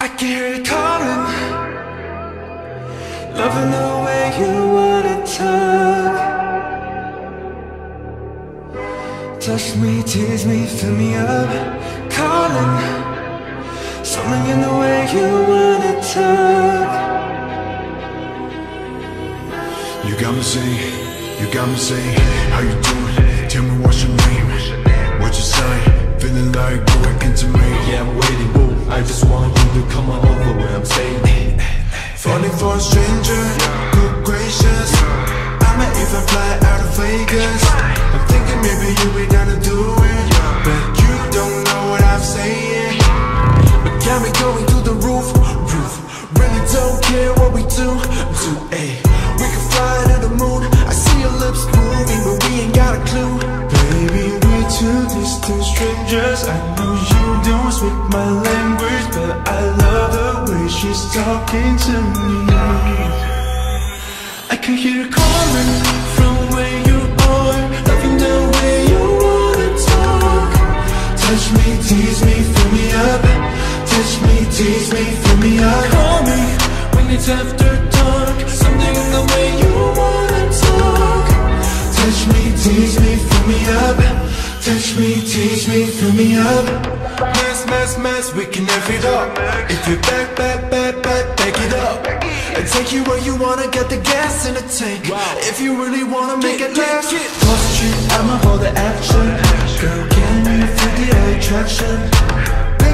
I can hear you calling. Loving the way you wanna talk Touch me, tease me, fill me up. Calling. Something in the way you wanna talk You got me saying, you got me saying, how you doing? Tell me what's your name? What you say? Feeling like going into me. Yeah, I'm waiting, boo. I just want you to come on over where I'm staying. Falling for a stranger, good gracious. I'ma even fly out of Vegas. I'm thinking maybe you be down to do it, but you don't know what I'm saying. But got me going through the roof, roof. Really don't care what we do, do. Ayy, we can fly to the moon. I see your lips moving, but we ain't got a clue. Baby, two distant strangers. I know you don't speak my language, but I love the way she's talking to me. I can hear you calling from where you are Loving the way you wanna talk Touch me, tease me, fill me up. Touch me, tease me, fill me up. Call me when it's after dark Something in the way you wanna talk Touch me, tease me, fill me up. Touch me, tease me, fill me up. Mess, mess, mess, we can F it up. If you back, back, back, back, back it up. I take you where you wanna get the gas in the tank. If you really wanna make it last, the street, I'ma hold the action Girl, can you feel the attraction?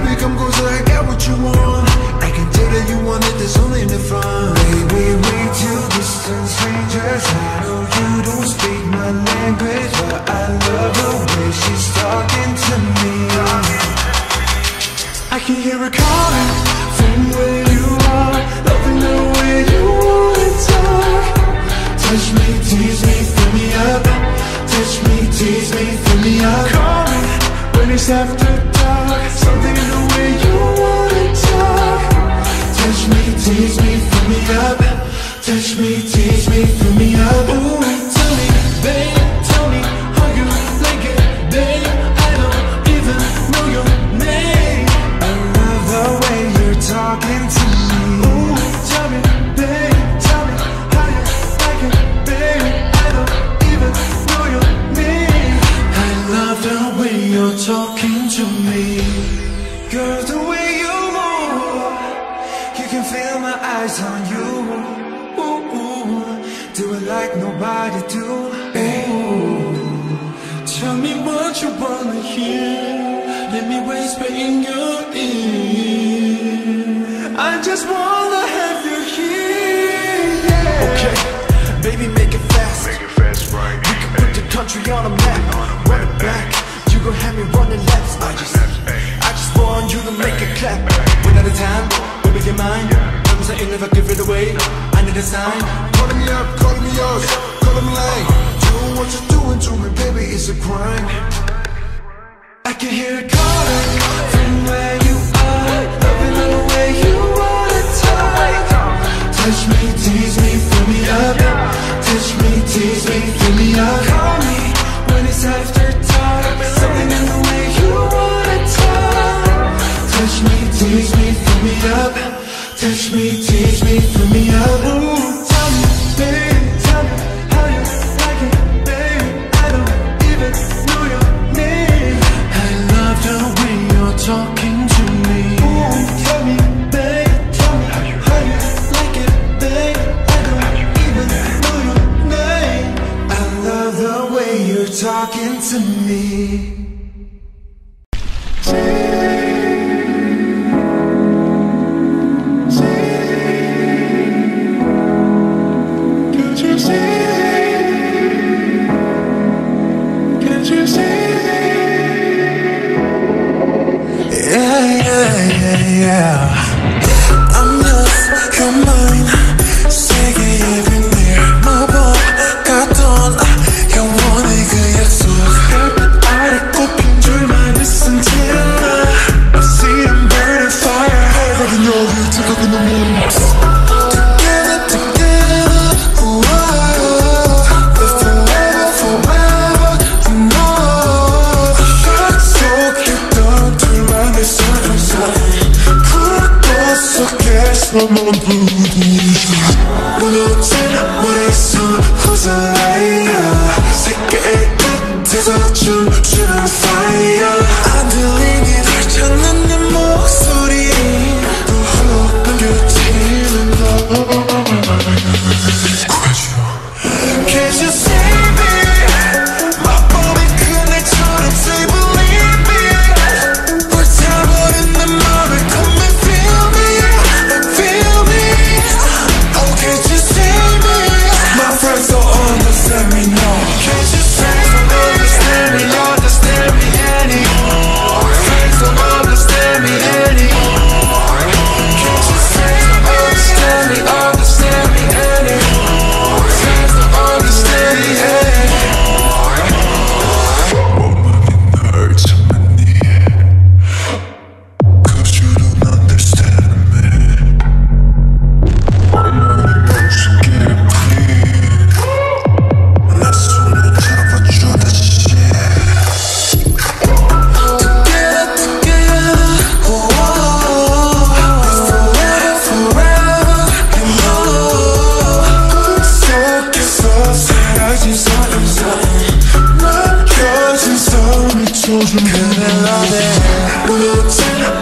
baby, come closer, I got what you want. I can tell that you want it, there's only in the front. Baby, we two distant strangers I know you don't speak my language But I love the way she's talking to me I can hear her calling from where you are Loving the way you wanna talk Touch me, tease me, fill me up. Touch me, tease me, fill me up. Call me when it's after dark Something in the way you wanna talk Touch me, tease me, fill me up. Touch me, tease me, fill me up. Ooh, tell me, babe, I'm saying give it away, I need a sign. Calling me up, calling me yours, calling me late. Doing what you're doing to me, baby, it's a crime. I can hear it Couldn't love it. Losing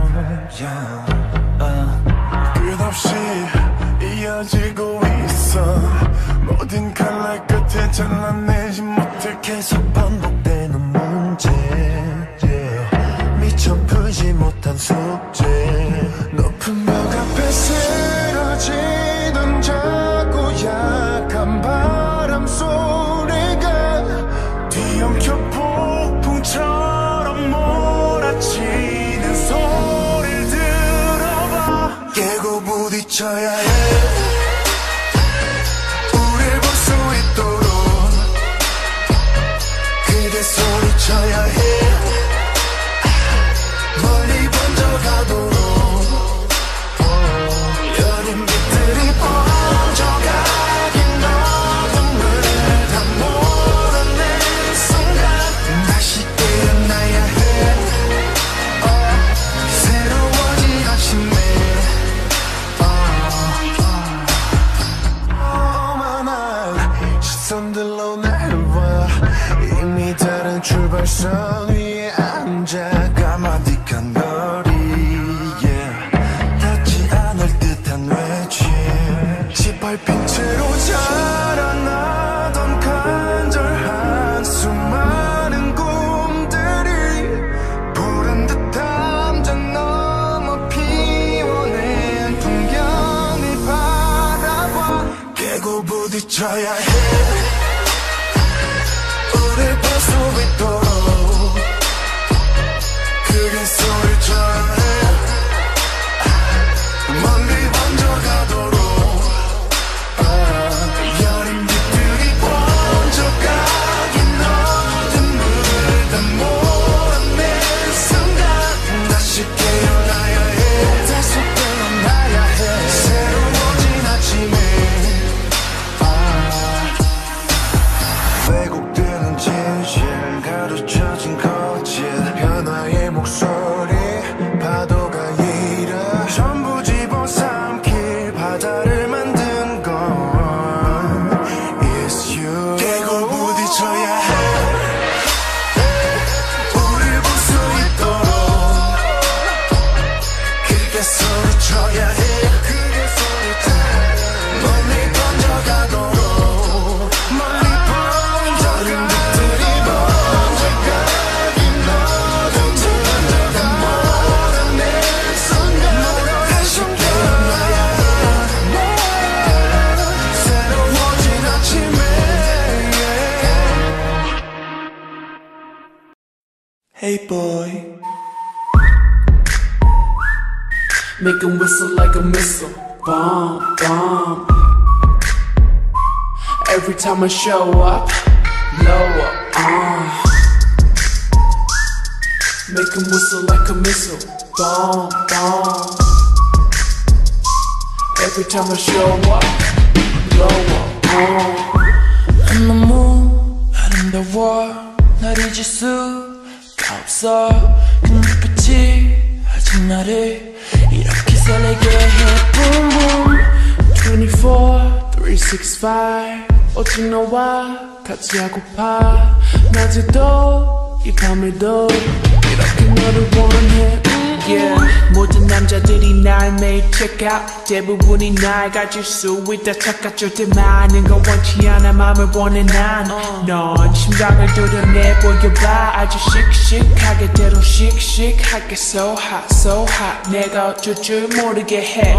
너는 y 끝없이 이어지고 있어. 모든 칼날 끝에 잘라내지 못해 계속 반복되는 문제. 미쳐 풀지 못한 숙제. 맞춰야 해. 우릴 볼 수 있도록 그대 소리쳐야 해. 왜곡되 Make 'em whistle like a missile. Bomb, bomb. Every time I show up, lower, uh. Make 'em whistle like a missile. Bomb, bomb. Every time I show up, lower, uh. 너무 아름다워 날 잊을 수가 없어 그 눈빛이 아직 나를 이렇게 설레게 해 Boom boom 24, 365 오직 너와 같이 하고파 낮에도 이 밤에도 이렇게 너를 원해 Yeah. 모든 남자들이 날 매일 check out. 대부분이 날 가질 수 있다 착각할 때 많은 건 원치 않아 맘을 원해 난넌 심장을 도려내 보여봐. 아주 씩씩하게 때론 씩씩하게 so hot so hot. 내가 어쩔 줄 모르게 해.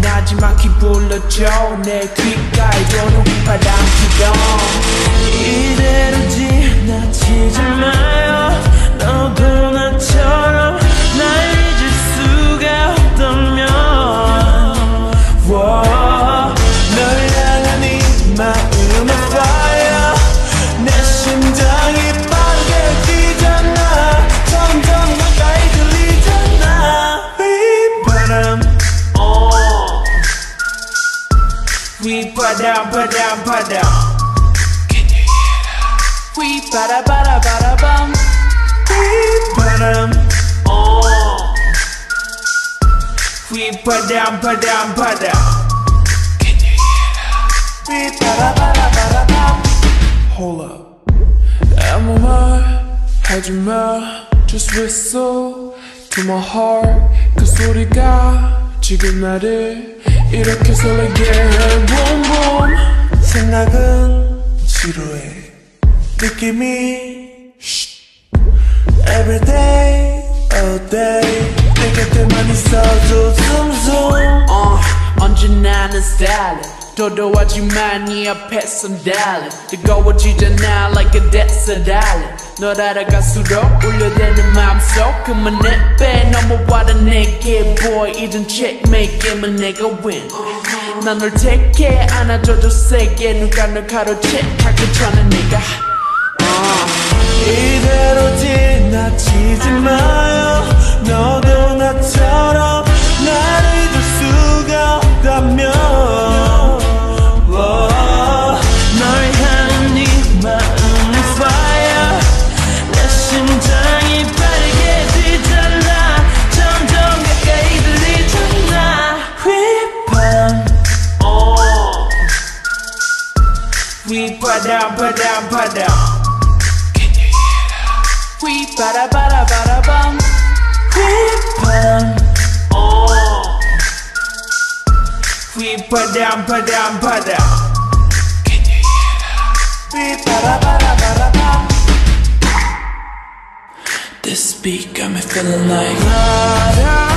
나지막히 불러줘. 내 귓가에 도는 바람 기동. 이대로 지나치지 마요. 너도 나처럼 날잊 휘바람 바람 바람 Can you hear that? 휘바라바라바라밤 휘바람 어 휘바람 바람 바람 Can you hear that? 휘바라바라바라밤 Hold up 아무 말 하지마 Just whistle to my heart 그 소리가 지금 나를 이렇게 설레게 해 Boom boom 생각은 지루해 느낌이 Every day, all day 내 곁에만 있어줘 zoom 어, 언제나 는 style 도도하지만 네 앞에선 달래 뜨거워지잖아 like a desert island 널 알아갈수록 울려대는 마음속. 그만해 빼 넘어와라 내게 boy. 이젠 checkmate 게임은 내가 win. 난널 택해 안아줘줘 세게. 누가 널 가로채 하기 전에 네가. 이대로 지나치지 마요. 너도 나처럼 날 잊을 수가 없다면 down, put down, put down. Can you hear that? We bada bada bada bum. We bum. Oh. We put down, put down, put down. Can you hear that? We bada bada bada bum. This beat got me feeling like. La, la.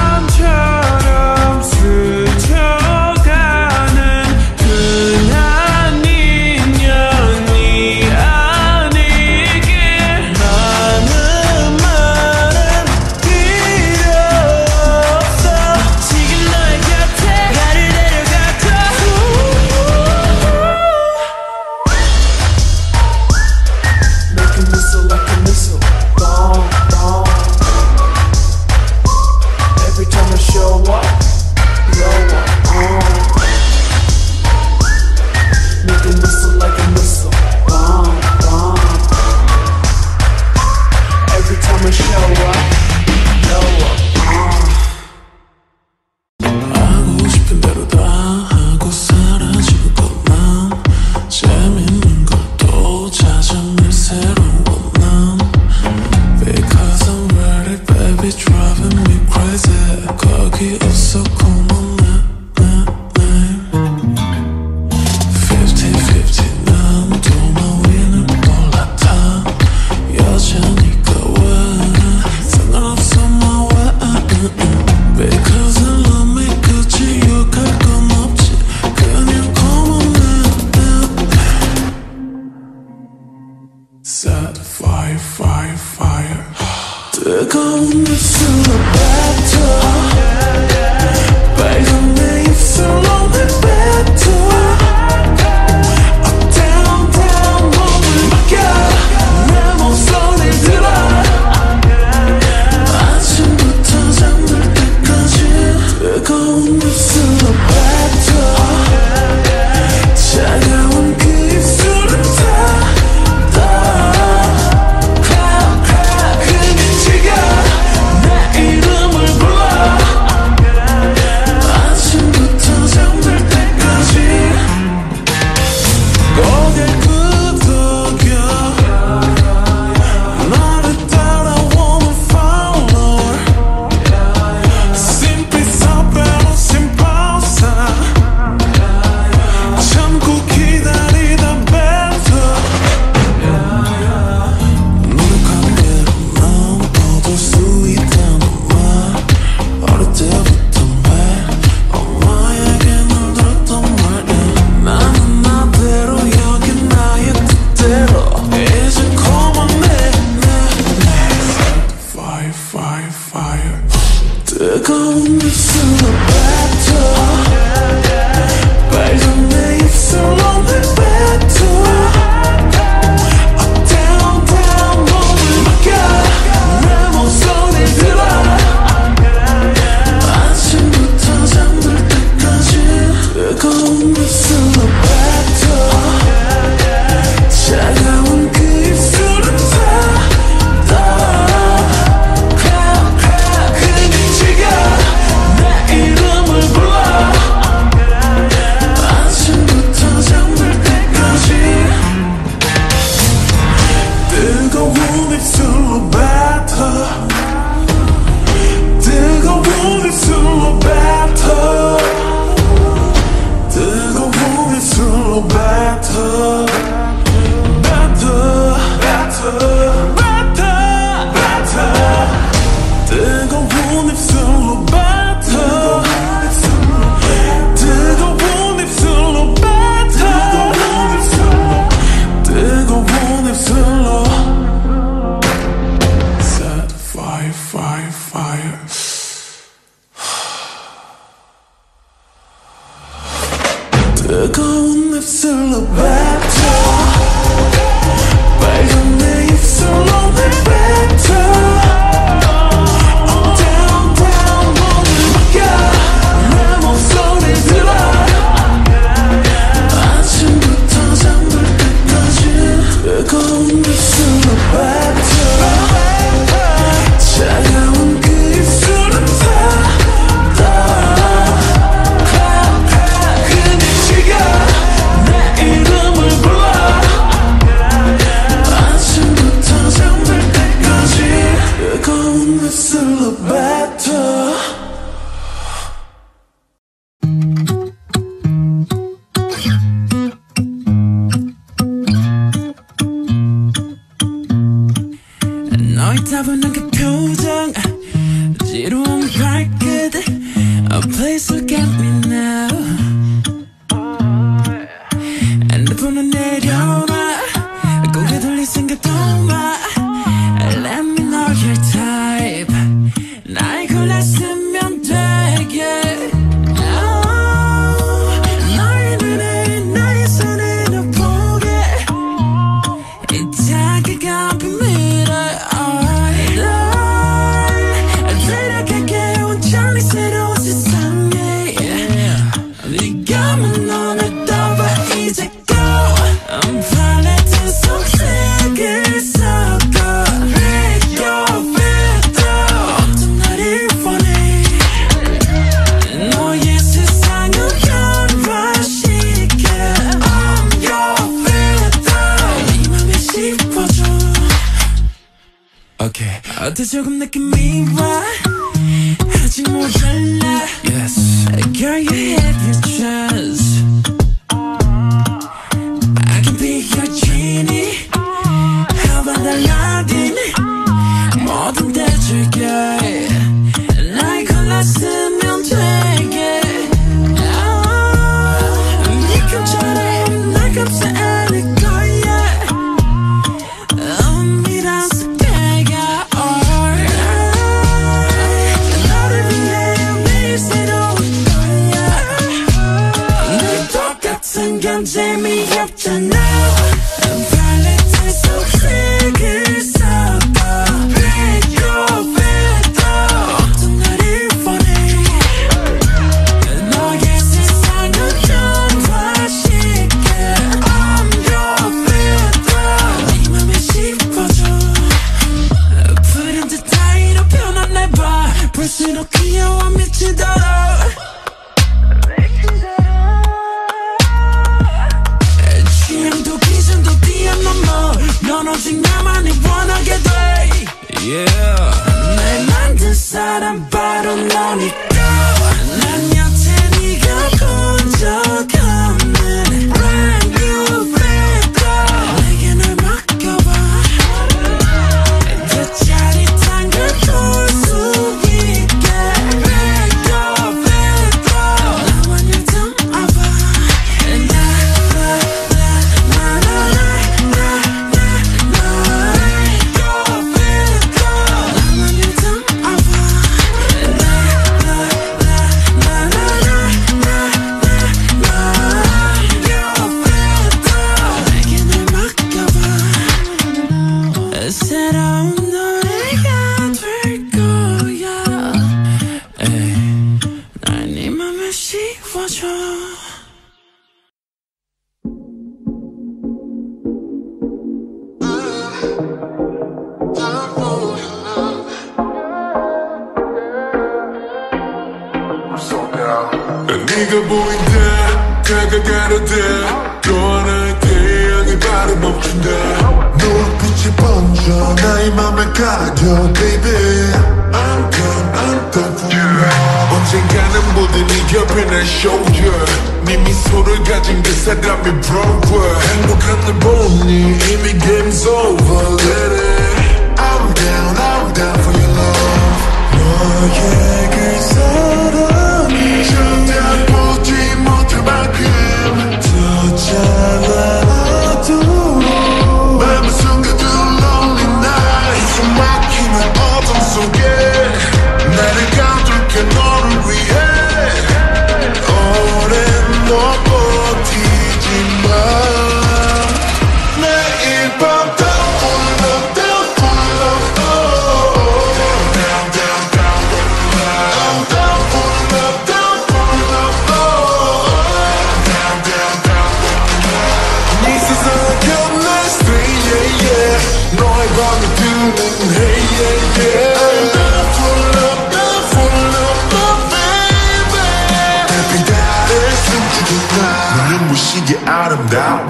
든든히 옆에 날 shoulder. 네 미소를 가진 그 사람이 broker 행복한 날 보니 이미 game's over let it I'm down I'm down for your love. 너의 글썽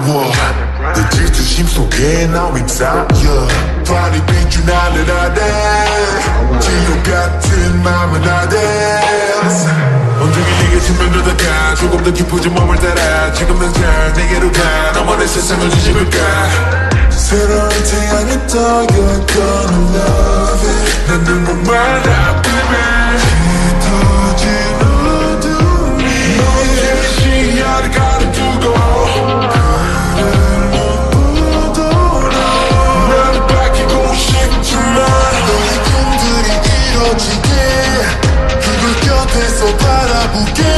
내 질투심 속에 나 휩싸여 발이 빛줄 날아대 지옥 같은 맘은 아대 온종일 네게 신명들다 가 조금 더 깊어진 몸을 따라 지금 당장 내게로 가. 너만의 세상을 뒤집을까? 새로운 태양이 떠요 Gonna love it. 난 눈물만 아프면 Para a buquê.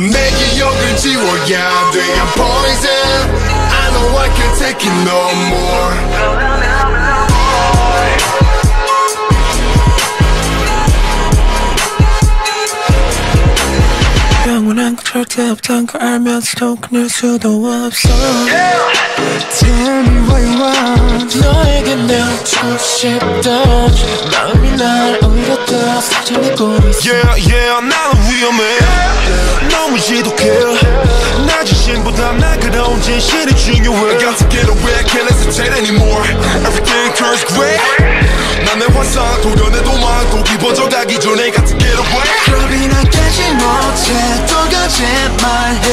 넌 내 기억을 지워야 돼 I'm poison I know I can't take it no more 영원한 건 절대 없단 걸 알면서도 끊을 수도 없어. Tell me what you want. 너에게 내어주고 싶던 마음이 날더 사정내고 있어 Yeah yeah 나는 위험해. 너무 지독해. 나 자신보다 날카로운 진실이 중요해. Got to get away. Can't hesitate anymore. Everything turns gray. 난내 환상 도련의 도망. 또 깊어져 가기 전에 못해 또 거짓말해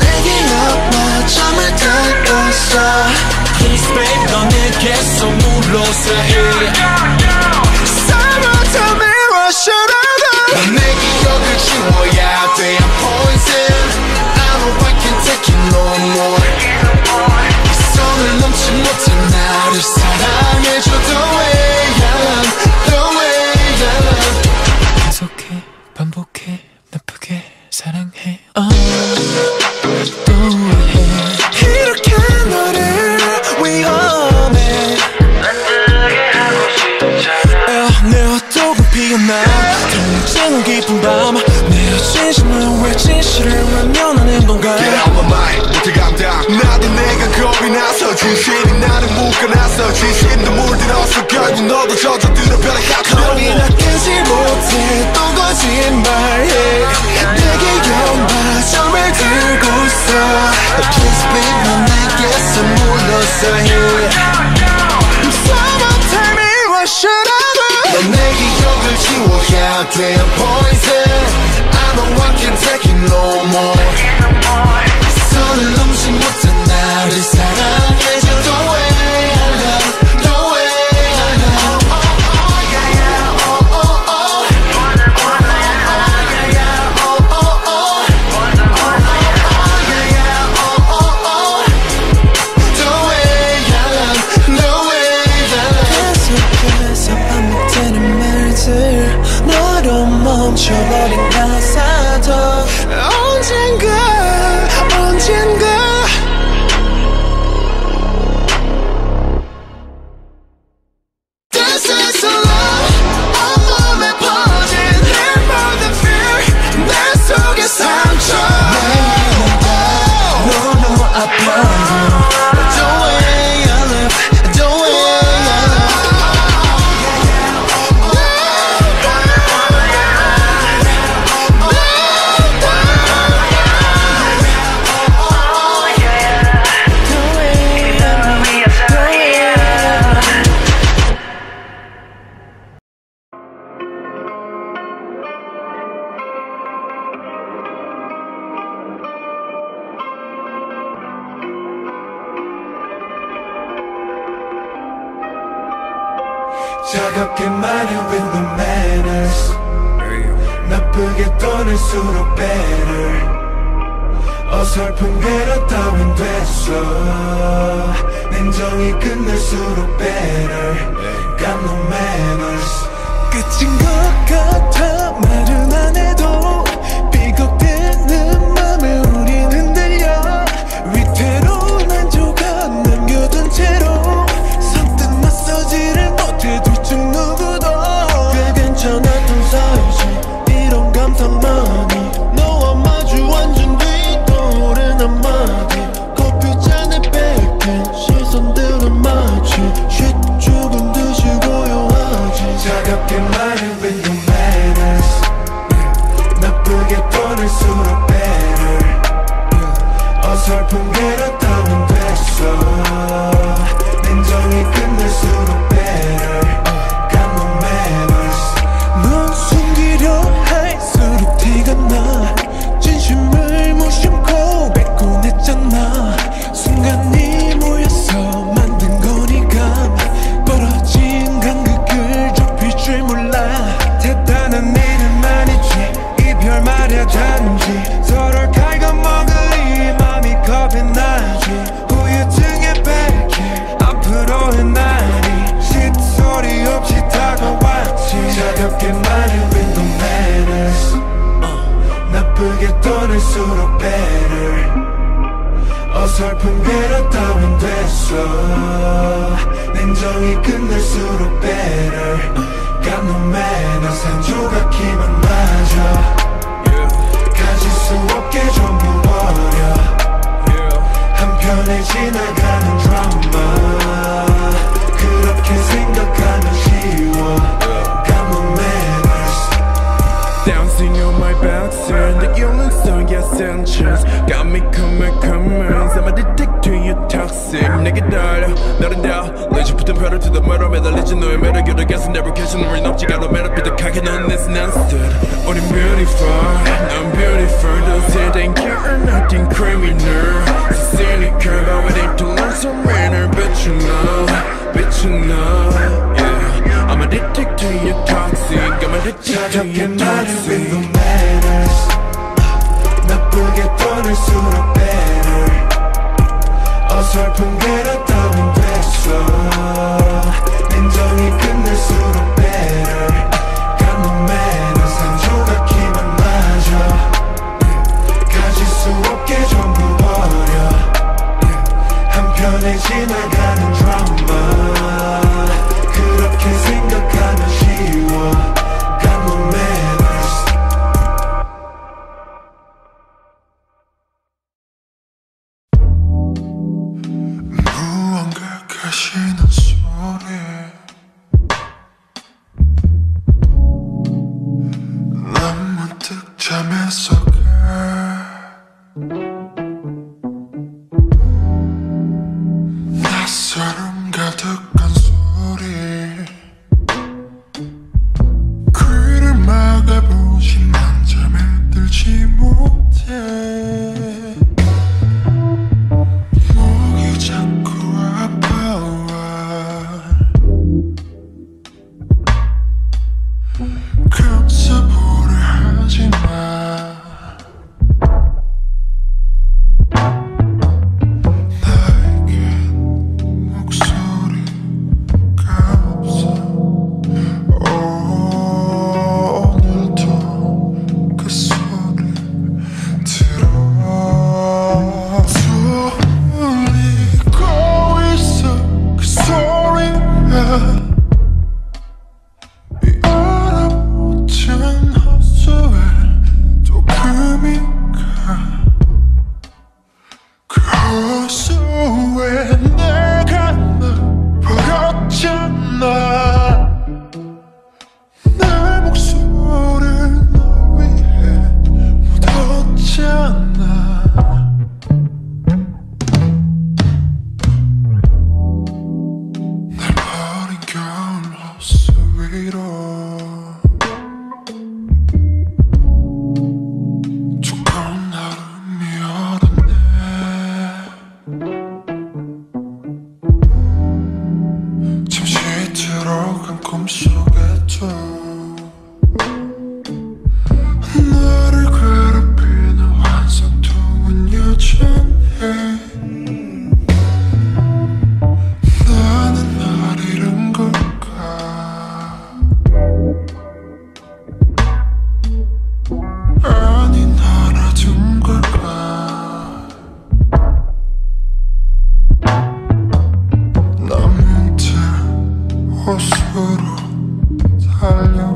내 기억만 잠을 들었어 Please babe 너 내게서 물러서 해 Someone tell me what should I do 넌내 기억을 지워야 돼 I'm poison I know I can't take it no more 이 선을 넘지 못해 나를 사랑해줘 The way I love The way 깊은 밤내 진심은 왜 진실을 외면하는 건가? Get out my mind. 못해 감당. 나도 내가 겁이 나서 진실이 나를 묶어놨어. 진심도 물들었어. 결국 너도 젖어들어 별의 겁이 하트로 낚이지 못해 또 거짓말해 내 기억만 정말 들고 있어. Please babe 넌 내게서 물러서 해 기억을 지워야 돼 I'm poison I know I can't take it no more 이 선을 넘지 못해 나를 you're 없잖아 순간 있어 냉정이 끝날수록 better Got no man 난 산조 나를 너를 다 내지 붙은 별을 뜯어 멀어 매달리지 너의 매력으로 계속 내버 계신 우리 넘지 가로 매력 비득하게 넌 내 순한 스틸 Only beautiful, I'm beautiful. Don't say thank you, I'm nothing criminal. So but we need to learn some many But you know, but you know yeah. I'm addicted to your toxic I'm addicted to your toxic. manners. 나쁘게 떠날수록 better 어설픈 게라 oscuro, salió.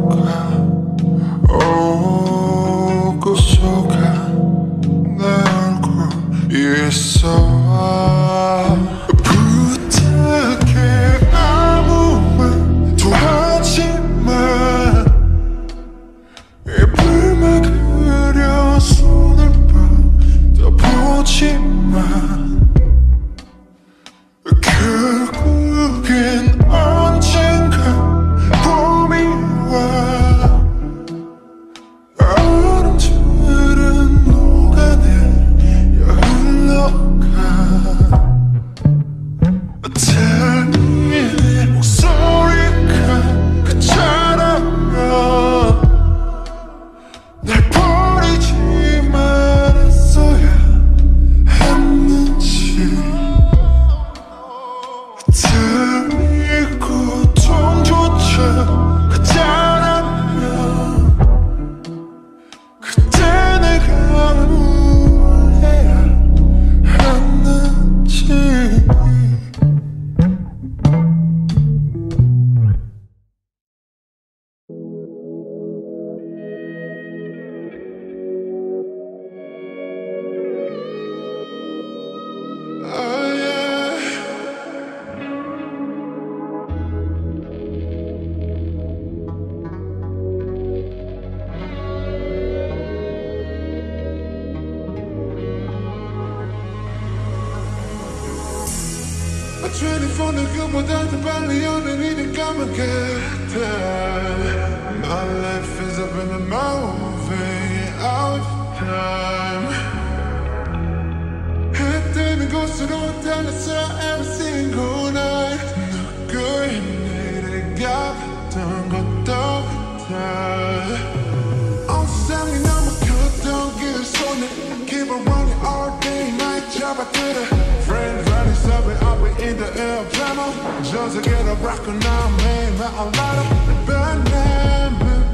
I. Friends running seven, I'll be in the air drama. Just to get a rock and I'm man, I'm lighter. Batman,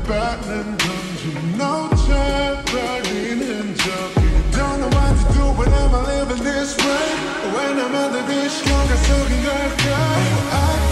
Batman, don't you know, Jeopardy and Jeopardy. Don't know what to do, but I'm living this way. When I'm under this strong, I'm so good, girl.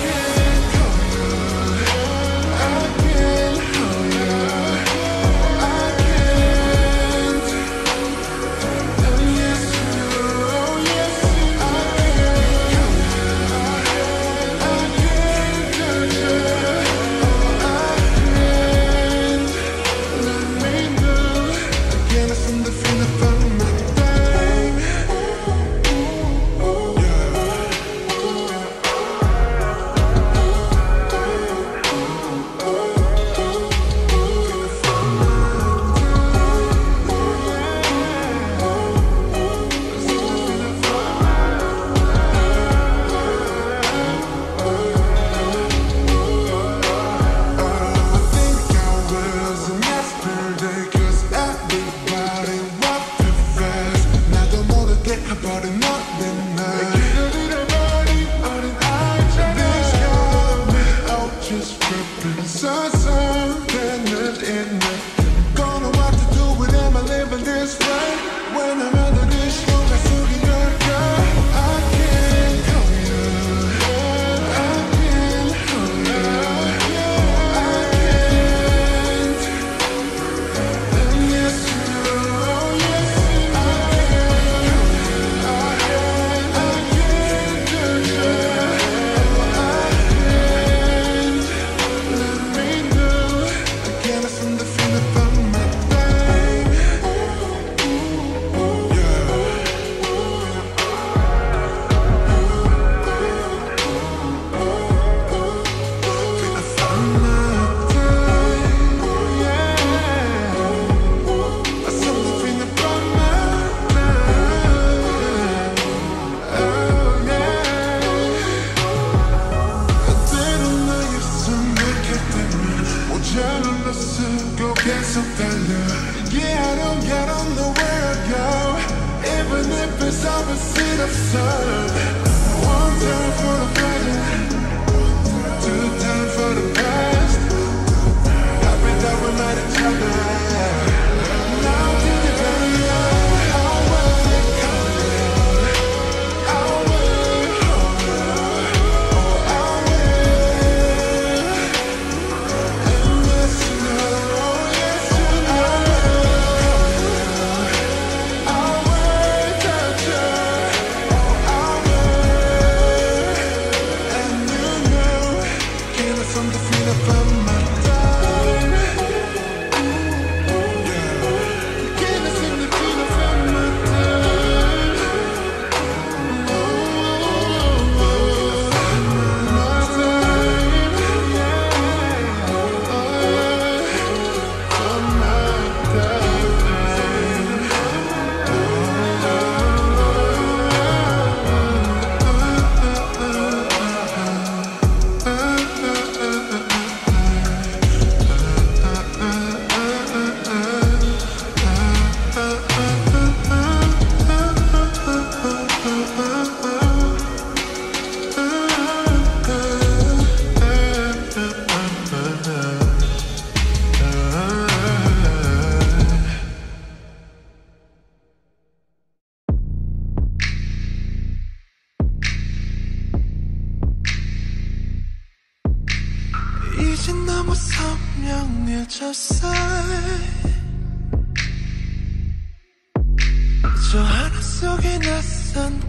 저 하나 속에 낯선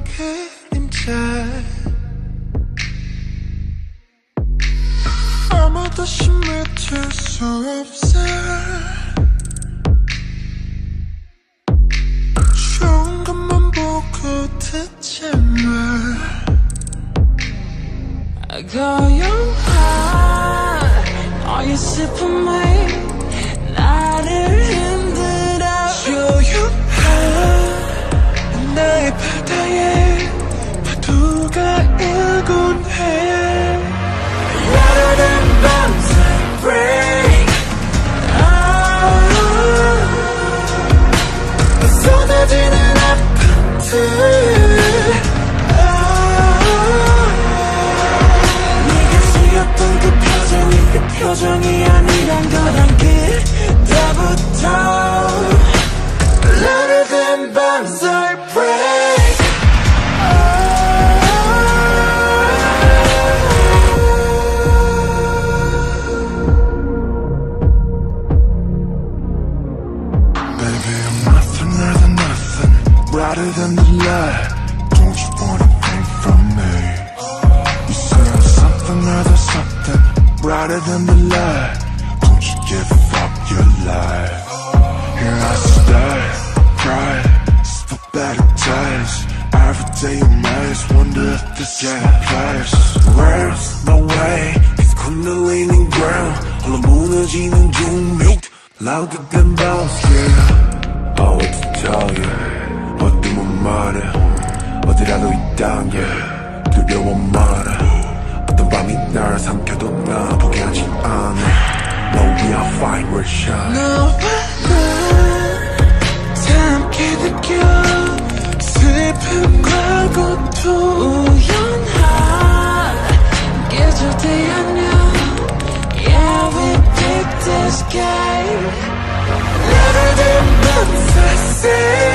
그림자 아무도 힘을 줄수 없어. 좋은 것만 보고 듣지 마 I got your heart All you to the jet flares Where's the way? It's kundalini ground 홀로 무너지는 중 Louder than bells, yeah I want to tell you 어디 못 말해 어디라도 있단 게 두려워 말해 어떤 밤이 날 삼켜도 나 포기하지 않아 No, we are fine, we're shy 너와 나 함께 느껴 슬픔과 고통 sky. Louder than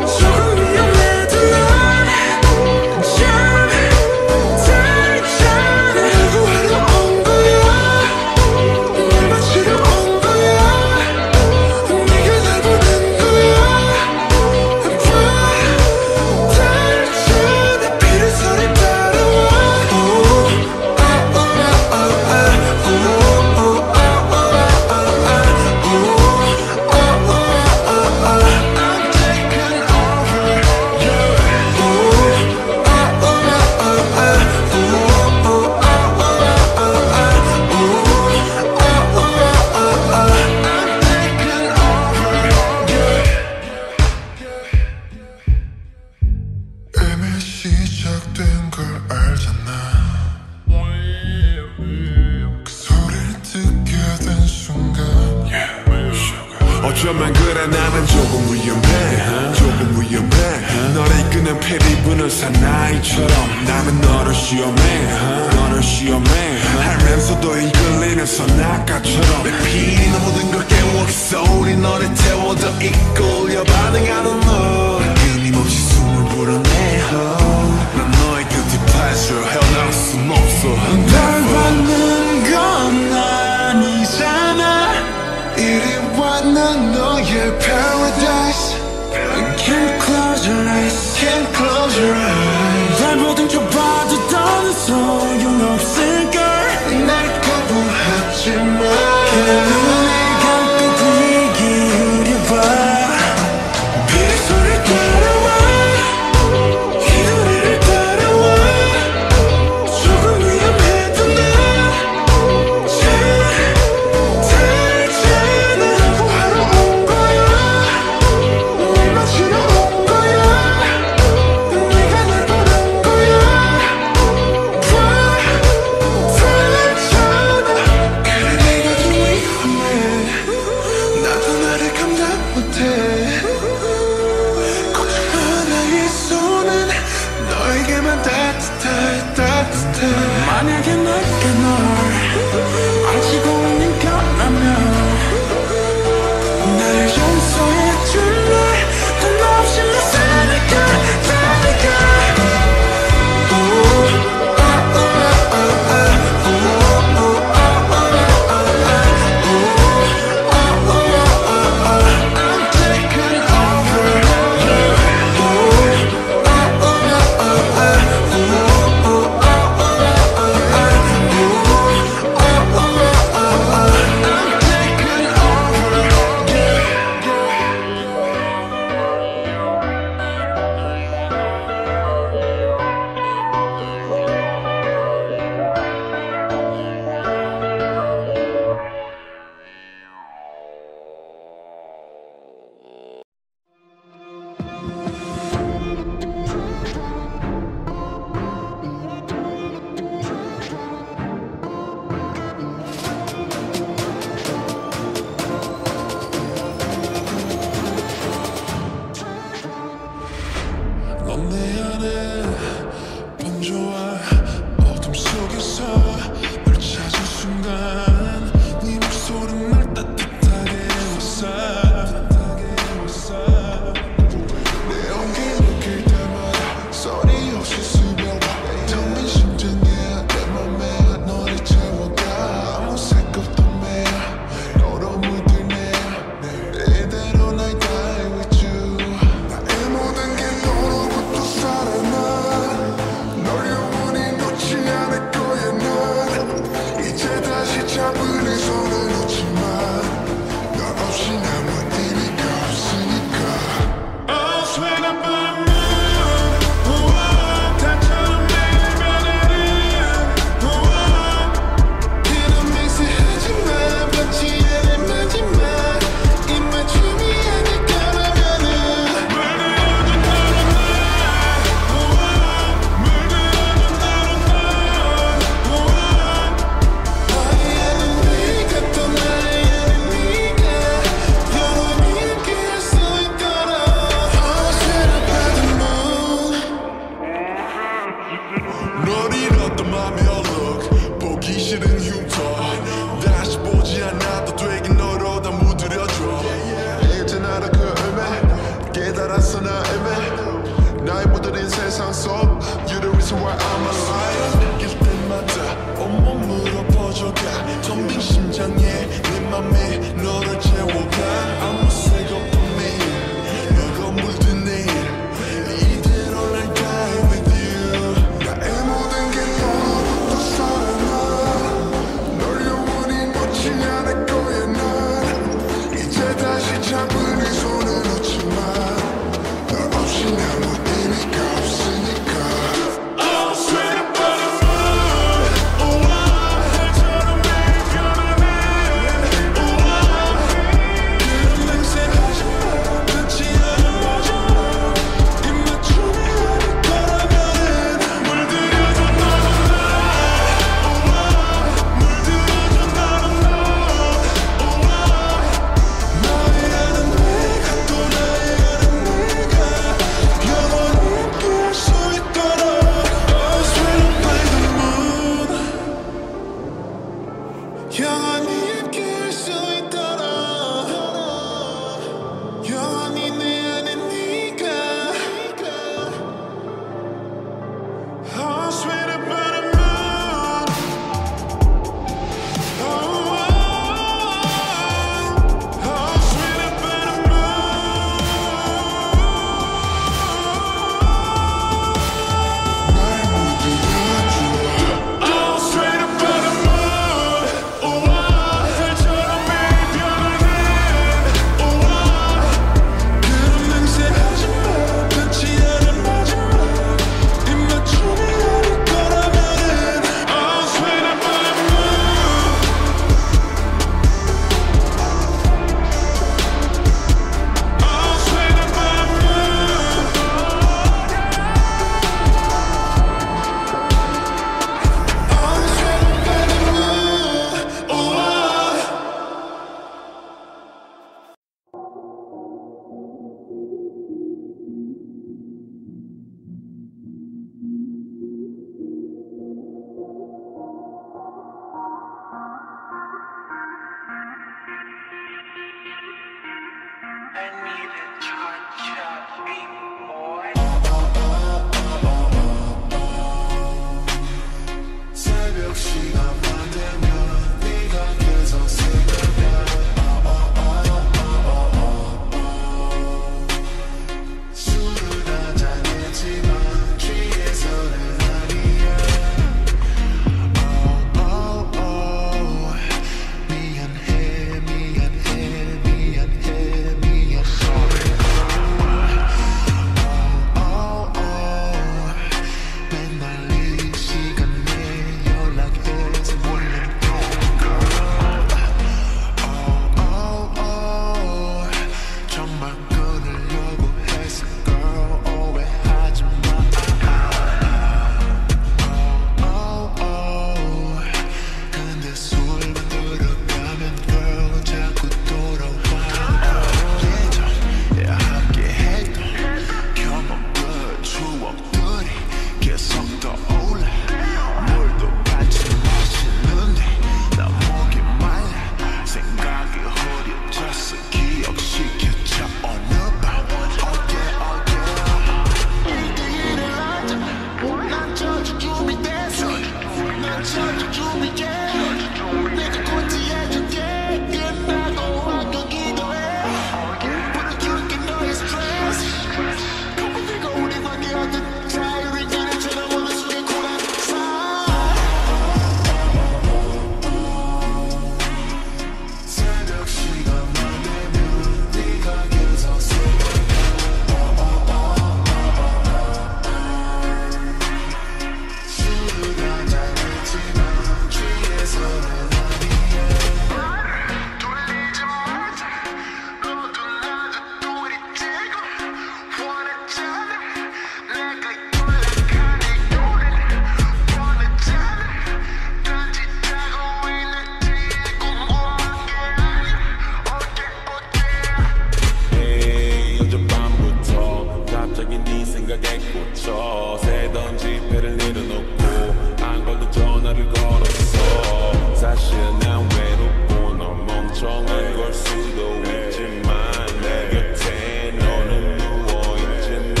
걸로 전화를 걸었어. 사실 난 외롭고 넌 멍청한 걸 수도 있지만 내 곁에 너는 누워있지 나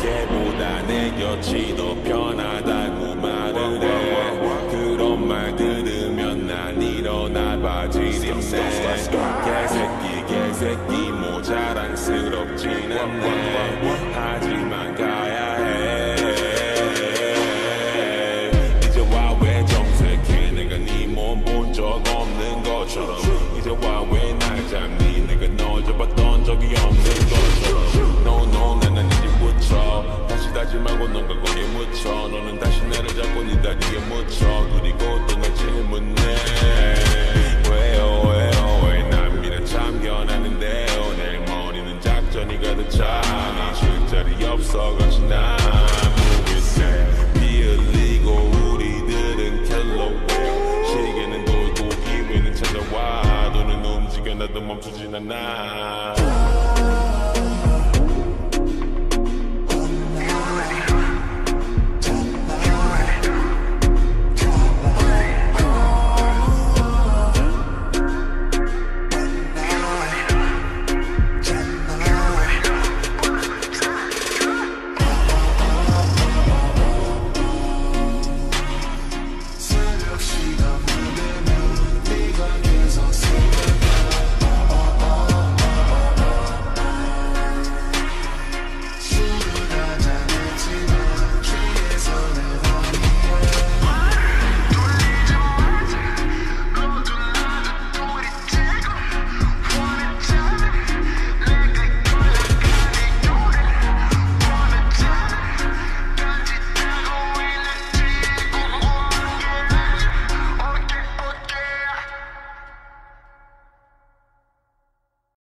걔보다 내 곁이 더 편하다고 말을 해. 그런 말 들으면 난 일어나 바지림새 개새끼 개새끼 모자랑스럽진 않네. nah.